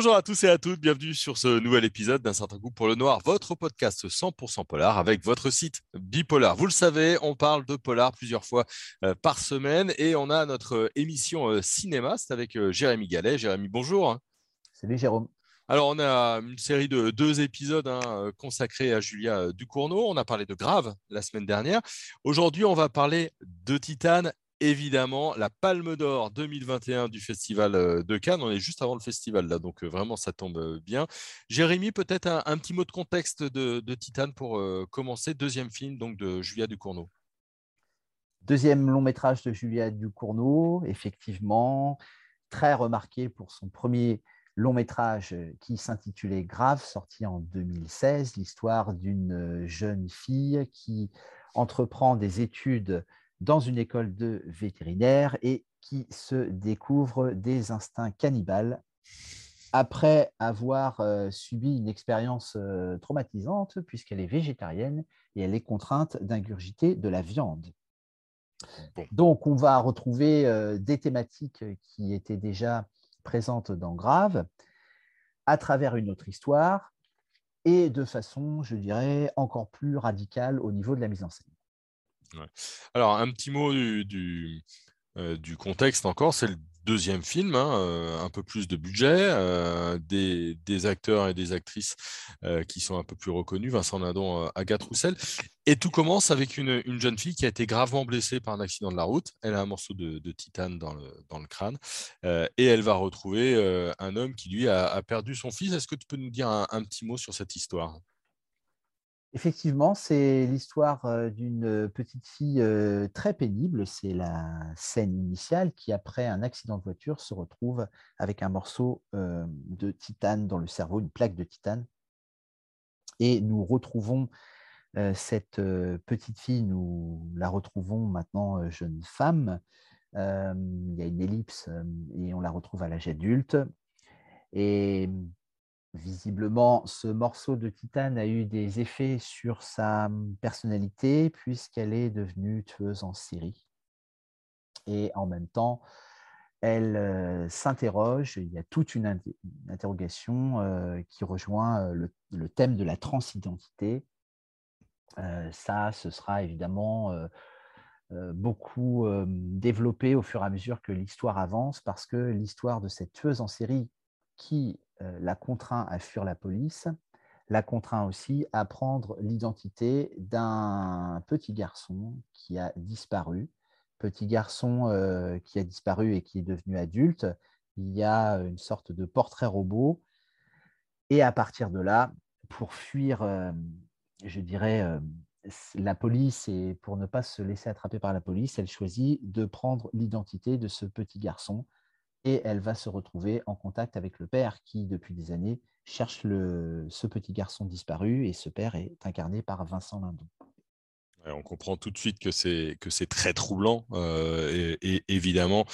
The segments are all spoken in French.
Bonjour à tous et à toutes, bienvenue sur ce nouvel épisode d'un certain goût pour le noir, votre podcast 100% polar avec votre site Bipolar. Vous le savez, on parle de polar plusieurs fois euh, par semaine et on a notre émission euh, cinéma, c'est avec euh, Jérémy Gallet. Jérémy, bonjour. Salut Jérôme. Alors, on a une série de deux épisodes hein, consacrés à Julia Ducournau. On a parlé de Grave la semaine dernière. Aujourd'hui, on va parler de Titane évidemment la Palme d'Or 2021 du Festival euh, de Cannes. On est juste avant le festival là, donc euh, vraiment ça tombe euh, bien. Jérémy, peut-être un, petit mot de contexte de, Titane pour commencer. Deuxième film donc de Julia Ducournau. Deuxième long métrage de Julia Ducournau, effectivement, très remarqué pour son premier long métrage qui s'intitulait Grave, sorti en 2016, l'histoire d'une jeune fille qui entreprend des études dans une école de vétérinaire et qui se découvre des instincts cannibales après avoir euh, subi une expérience euh, traumatisante puisqu'elle est végétarienne et elle est contrainte d'ingurgiter de la viande. Donc on va retrouver euh, des thématiques qui étaient déjà présentes dans Grave à travers une autre histoire et de façon, je dirais, encore plus radicale au niveau de la mise en scène. Alors, un petit mot du, euh, du, contexte encore, c'est le deuxième film, hein, euh, un peu plus de budget, euh, des, acteurs et des actrices qui sont un peu plus reconnus, Vincent Nadon, Agathe Roussel. Et tout commence avec une, jeune fille qui a été gravement blessée par un accident de la route. Elle a un morceau de, titane dans le crâne et elle va retrouver un homme qui, lui, a, perdu son fils. Est-ce que tu peux nous dire un petit mot sur cette histoire? Effectivement, c'est l'histoire d'une petite fille très pénible. C'est la scène initiale qui, après un accident de voiture, se retrouve avec un morceau de titane dans le cerveau, une plaque de titane. Et nous retrouvons cette petite fille, nous la retrouvons maintenant jeune femme. Il y a une ellipse et on la retrouve à l'âge adulte. Visiblement, ce morceau de titane a eu des effets sur sa mmh, personnalité puisqu'elle est devenue tueuse en série. Et en même temps, elle s'interroge, il y a toute une, interrogation qui rejoint le, thème de la transidentité. ça, ce sera évidemment beaucoup développé au fur et à mesure que l'histoire avance parce que l'histoire de cette tueuse en série qui euh, la contraint à fuir la police, la contraint aussi à prendre l'identité d'un petit garçon qui a disparu, petit garçon euh, qui a disparu et qui est devenu adulte. Il y a une sorte de portrait robot. Et à partir de là, pour fuir, euh, je dirais, la police et pour ne pas se laisser attraper par la police, elle choisit de prendre l'identité de ce petit garçon et elle va se retrouver en contact avec le père qui, depuis des années, cherche ce petit garçon disparu et ce père est incarné par Vincent Lindon. on comprend tout de suite que c'est très troublant, euh, et, évidemment,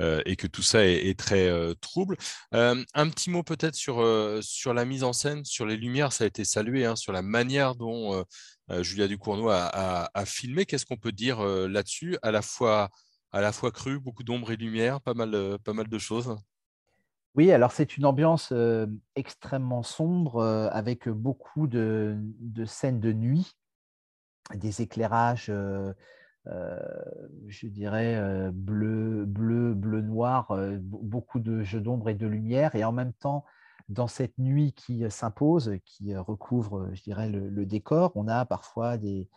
euh, et que tout ça est, très euh, trouble. un petit mot peut-être sur la mise en scène, sur les lumières, ça a été salué, hein, sur la manière dont Julia Ducournau a, a filmé. Qu'est-ce qu'on peut dire là-dessus, à la fois à la fois cru, beaucoup d'ombre et lumière, pas mal, euh, pas mal de choses. Oui, alors c'est une ambiance euh, extrêmement sombre euh, avec beaucoup de, scènes de nuit, des éclairages, je dirais, bleu, bleu, bleu, noir, beaucoup de jeux d'ombre et de lumière. Et en même temps, dans cette nuit qui s'impose, qui recouvre, je dirais, le, décor, on a parfois des,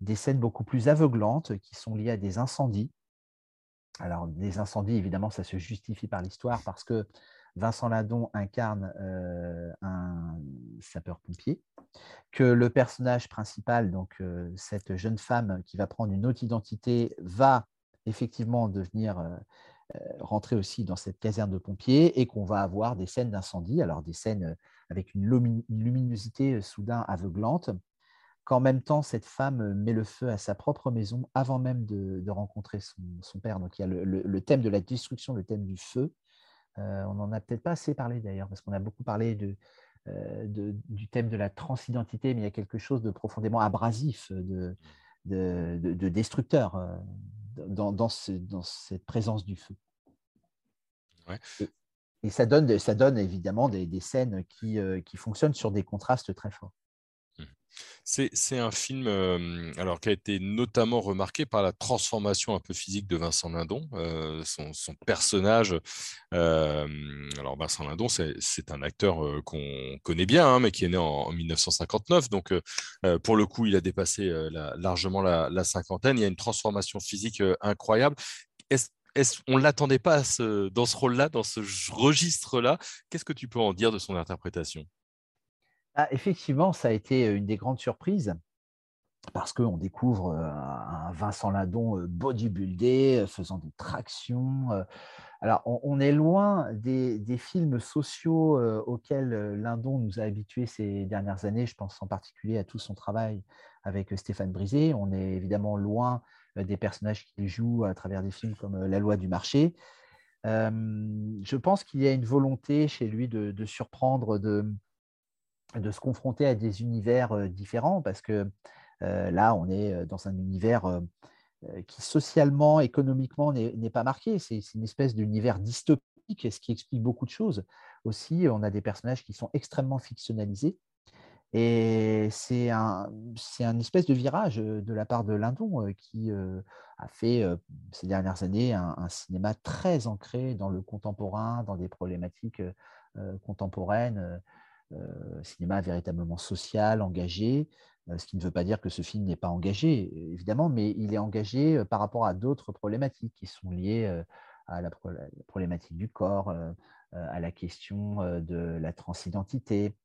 des scènes beaucoup plus aveuglantes qui sont liées à des incendies alors, des incendies, évidemment, ça se justifie par l'histoire parce que Vincent Ladon incarne euh, un sapeur-pompier, que le personnage principal, donc euh, cette jeune femme qui va prendre une autre identité, va effectivement devenir euh, rentrer aussi dans cette caserne de pompiers et qu'on va avoir des scènes d'incendie, alors des scènes avec une luminosité soudain aveuglante, qu'en même temps, cette femme met le feu à sa propre maison avant même de, rencontrer son, père. Donc il y a le, thème de la destruction, le thème du feu. Euh, on n'en a peut-être pas assez parlé d'ailleurs, parce qu'on a beaucoup parlé euh, de, du thème de la transidentité, mais il y a quelque chose de profondément abrasif, de, de destructeur euh, dans, dans, cette présence du feu. Et ça donne, ça donne évidemment des, scènes qui, qui fonctionnent sur des contrastes très forts. C'est un film alors, qui a été notamment remarqué par la transformation un peu physique de Vincent Lindon. son, personnage, alors Vincent Lindon, c'est un acteur qu'on connaît bien, hein, mais qui est né en, 1959. Donc, pour le coup, il a dépassé largement la, cinquantaine. Il y a une transformation physique incroyable. On ne l'attendait pas dans ce rôle-là, dans ce registre-là? Qu'est-ce que tu peux en dire de son interprétation? Ah, effectivement, ça a été une des grandes surprises parce qu'on découvre un Vincent Lindon bodybuildé, faisant des tractions. Alors, on, est loin des, films sociaux auxquels Lindon nous a habitués ces dernières années. Je pense en particulier à tout son travail avec Stéphane Brisé. On est évidemment loin des personnages qu'il joue à travers des films comme La loi du marché. je pense qu'il y a une volonté chez lui de surprendre, de, de se confronter à des univers différents, parce que là, on est dans un univers qui socialement, économiquement n'est pas marqué. C'est une espèce d'univers dystopique, ce qui explique beaucoup de choses. Aussi, on a des personnages qui sont extrêmement fictionnalisés. Et c'est un, un espèce de virage de la part de Lindon qui a fait ces dernières années un, cinéma très ancré dans le contemporain, dans des problématiques contemporaines. Euh, cinéma véritablement social, engagé, euh, ce qui ne veut pas dire que ce film n'est pas engagé, évidemment, mais il est engagé euh, par rapport à d'autres problématiques qui sont liées à la, problématique du corps, à la question de la transidentité.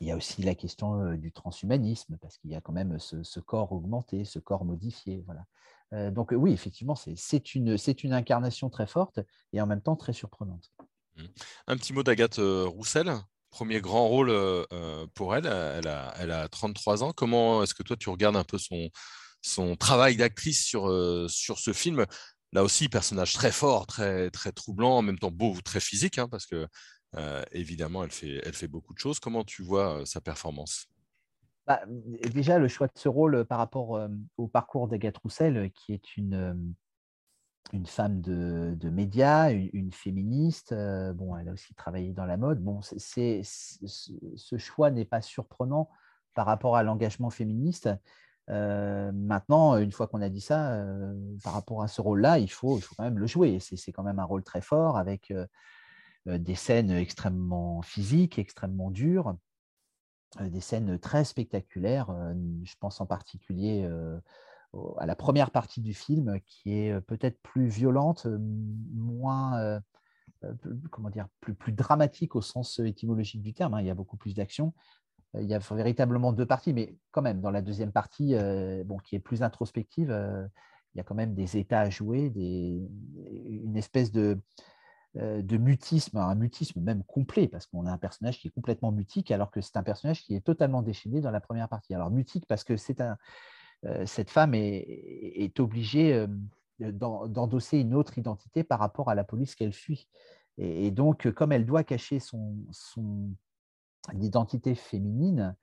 Il y a aussi la question du transhumanisme, parce qu'il y a quand même ce, corps augmenté, ce corps modifié. Voilà. donc oui, effectivement, c'est une, une incarnation très forte et en même temps très surprenante. Mmh. Un petit mot d'Agathe Roussel, premier grand rôle pour elle. Elle a, elle a 33 ans. Comment est-ce que toi, tu regardes un peu son, son travail d'actrice sur, sur ce film? Là aussi, personnage très fort, très, très troublant, en même temps beau, très physique, hein, parce que évidemment, elle fait, elle fait beaucoup de choses. Comment tu vois sa performance? Bah, Déjà, le choix de ce rôle par rapport au parcours d'Agathe Roussel, qui est une une femme de, médias, une, féministe. Euh, bon, elle a aussi travaillé dans la mode. Bon, ce choix n'est pas surprenant par rapport à l'engagement féministe. Euh, maintenant, une fois qu'on a dit ça, euh, par rapport à ce rôle-là, il faut, il faut quand même le jouer. C'est, quand même un rôle très fort avec des scènes extrêmement physiques, extrêmement dures, des scènes très spectaculaires. je pense en particulier à la première partie du film qui est peut-être plus violente, moins comment dire, plus, dramatique au sens étymologique du terme. Hein. Il y a beaucoup plus d'action. Il y a véritablement deux parties, mais quand même, dans la deuxième partie, bon, qui est plus introspective, il y a quand même des états à jouer, une espèce de, de mutisme, un mutisme même complet, parce qu'on a un personnage qui est complètement mutique, alors que c'est un personnage qui est totalement déchaîné dans la première partie. Alors mutique parce que c'est un, euh, cette femme est, obligée euh, d'endosser une autre identité par rapport à la police qu'elle fuit. Et, donc, comme elle doit cacher son, identité féminine,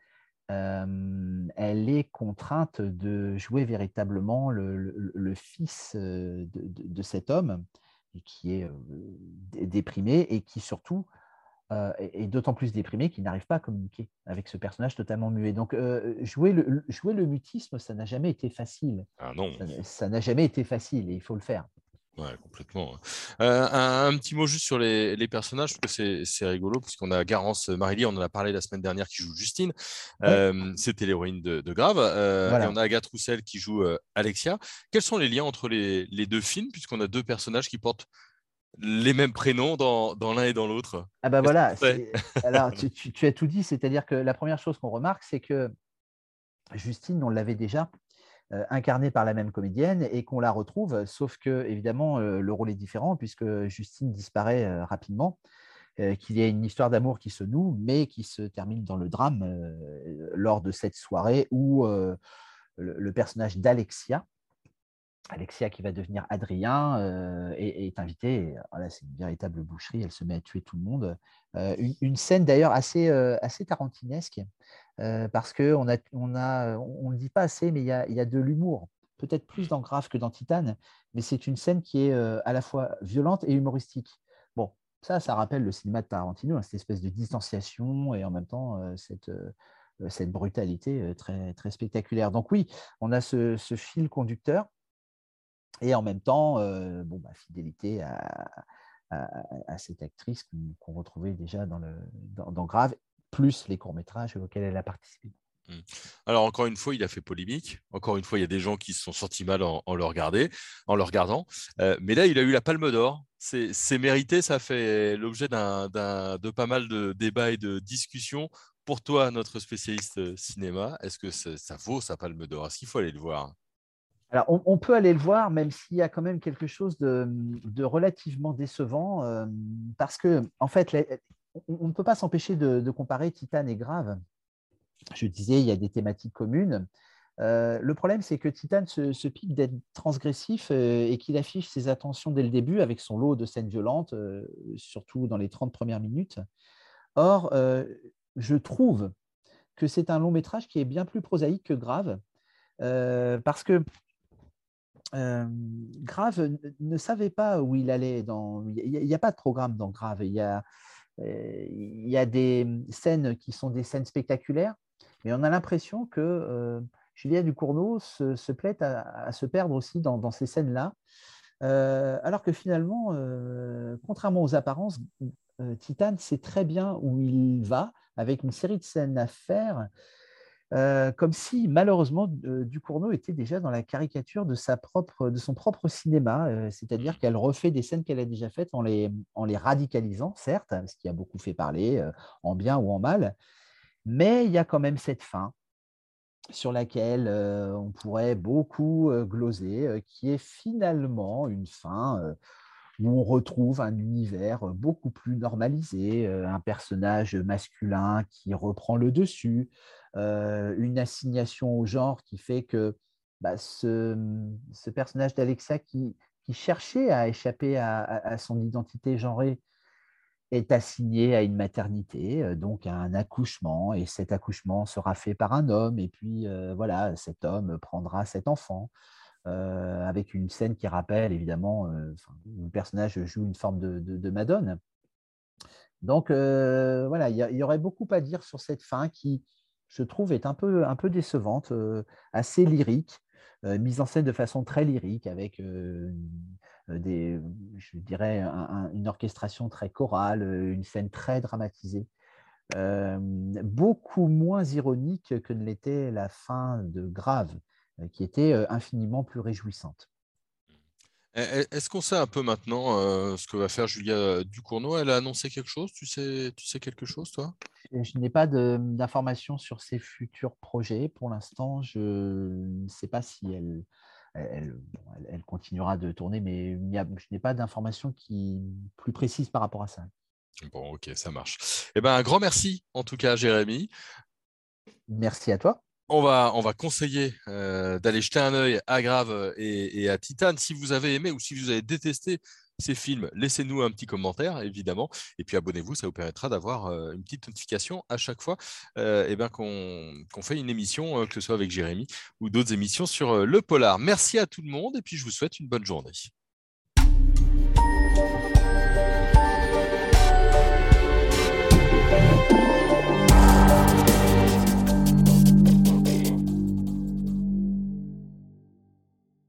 euh, elle est contrainte de jouer véritablement le, fils de, cet homme qui est déprimé et qui surtout euh, et, d'autant plus déprimé qu'il n'arrive pas à communiquer avec ce personnage totalement muet. Donc, euh, jouer, le, jouer le mutisme, ça n'a jamais été facile. Ah non. Ça n'a jamais été facile et il faut le faire. Ouais, complètement. Euh, un, petit mot juste sur les, personnages, parce que c'est rigolo, puisqu'on a Garance Marily, on en a parlé la semaine dernière, qui joue Justine. C'était l'héroïne de, Grave. Et on a Agathe Roussel qui joue Alexia. Quels sont les liens entre les, les deux films, puisqu'on a deux personnages qui portent les mêmes prénoms dans, l'un et dans l'autre. Ah bah voilà, alors tu, as tout dit, c'est-à-dire que la première chose qu'on remarque, c'est que Justine, on l'avait déjà euh, incarnée par la même comédienne et qu'on la retrouve, sauf que évidemment euh, le rôle est différent puisque Justine disparaît euh, rapidement, qu'il y a une histoire d'amour qui se noue, mais qui se termine dans le drame lors de cette soirée où le personnage d'Alexia, Alexia, qui va devenir Adrien, euh, est, invitée. Voilà, c'est une véritable boucherie. Elle se met à tuer tout le monde. Euh, une, scène d'ailleurs assez, euh, assez tarantinesque, parce qu'on ne on a, on le dit pas assez, mais il y a, y a de l'humour. Peut-être plus dans Grave que dans Titane, mais c'est une scène qui est à la fois violente et humoristique. Bon, ça, ça rappelle le cinéma de Tarantino, hein, cette espèce de distanciation et en même temps cette, cette brutalité très, très spectaculaire. Donc oui, on a ce, fil conducteur et en même temps, bon, bah, fidélité à, à, cette actrice qu'on retrouvait déjà dans, le, dans, Grave, plus les courts-métrages auxquels elle a participé. Mmh. Alors encore une fois, il a fait polémique. Encore une fois, il y a des gens qui se sont sentis mal en, le, regarder, en le regardant. Euh, mais là, il a eu la Palme d'Or. C'est mérité. Ça fait l'objet de pas mal de débats et de discussions. Pour toi, notre spécialiste euh, cinéma, est-ce que ça, vaut sa Palme d'Or? Est-ce qu'il faut aller le voir? On, peut aller le voir, même s'il y a quand même quelque chose de, relativement décevant, euh, parce que, en fait, on, ne peut pas s'empêcher de, comparer Titan et Grave. Je disais, il y a des thématiques communes. Euh, le problème, c'est que Titan se, pique d'être transgressif euh, et qu'il affiche ses attentions dès le début avec son lot de scènes violentes, surtout dans les 30 premières minutes. Or, je trouve que c'est un long métrage qui est bien plus prosaïque que Grave, parce que Grave ne savait pas où il allait. Dans... Il n'y a, pas de programme dans Grave. Il y, a, a des scènes qui sont des scènes spectaculaires, mais on a l'impression que Julien Ducournau se, se plaît à, se perdre aussi dans, ces scènes-là. alors que finalement, contrairement aux apparences, Titan sait très bien où il va, avec une série de scènes à faire euh, comme si malheureusement Ducournau était déjà dans la caricature de, sa propre, de son propre cinéma, euh, c'est-à-dire qu'elle refait des scènes qu'elle a déjà faites en les, en les radicalisant, certes, ce qui a beaucoup fait parler, euh, en bien ou en mal, mais il y a quand même cette fin sur laquelle on pourrait beaucoup gloser, qui est finalement une fin où on retrouve un univers beaucoup plus normalisé, un personnage masculin qui reprend le dessus, une assignation au genre qui fait que bah, ce, personnage d'Alexa qui, cherchait à échapper à, son identité genrée est assigné à une maternité, donc à un accouchement, et cet accouchement sera fait par un homme, et puis voilà, cet homme prendra cet enfant. avec une scène qui rappelle évidemment, où le personnage joue une forme de, Madone. Donc voilà, il y, aurait beaucoup à dire sur cette fin qui, je trouve, est un peu, décevante, euh, assez lyrique, euh, mise en scène de façon très lyrique, avec euh, des, je dirais, une orchestration très chorale, une scène très dramatisée. beaucoup moins ironique que ne l'était la fin de Grave, qui était infiniment plus réjouissante. Est-ce qu'on sait un peu maintenant ce que va faire Julia Ducournau? Elle a annoncé quelque chose? Tu sais, tu sais quelque chose, toi? Je n'ai pas d'informations sur ses futurs projets. Pour l'instant, je ne sais pas si elle, elle, elle, continuera de tourner, mais je n'ai pas d'informations qui plus précises par rapport à ça. Bon, ok, ça marche. Eh ben, un grand merci en tout cas, Jérémy. Merci à toi on va, on conseiller euh, d'aller jeter un œil à Grave et, à Titan. Si vous avez aimé ou si vous avez détesté ces films, laissez-nous un petit commentaire, évidemment. Et puis abonnez-vous, ça vous permettra d'avoir euh, une petite notification à chaque fois euh, eh ben, qu'on fait une émission, que ce soit avec Jérémy ou d'autres émissions sur le polar. Merci à tout le monde et puis je vous souhaite une bonne journée.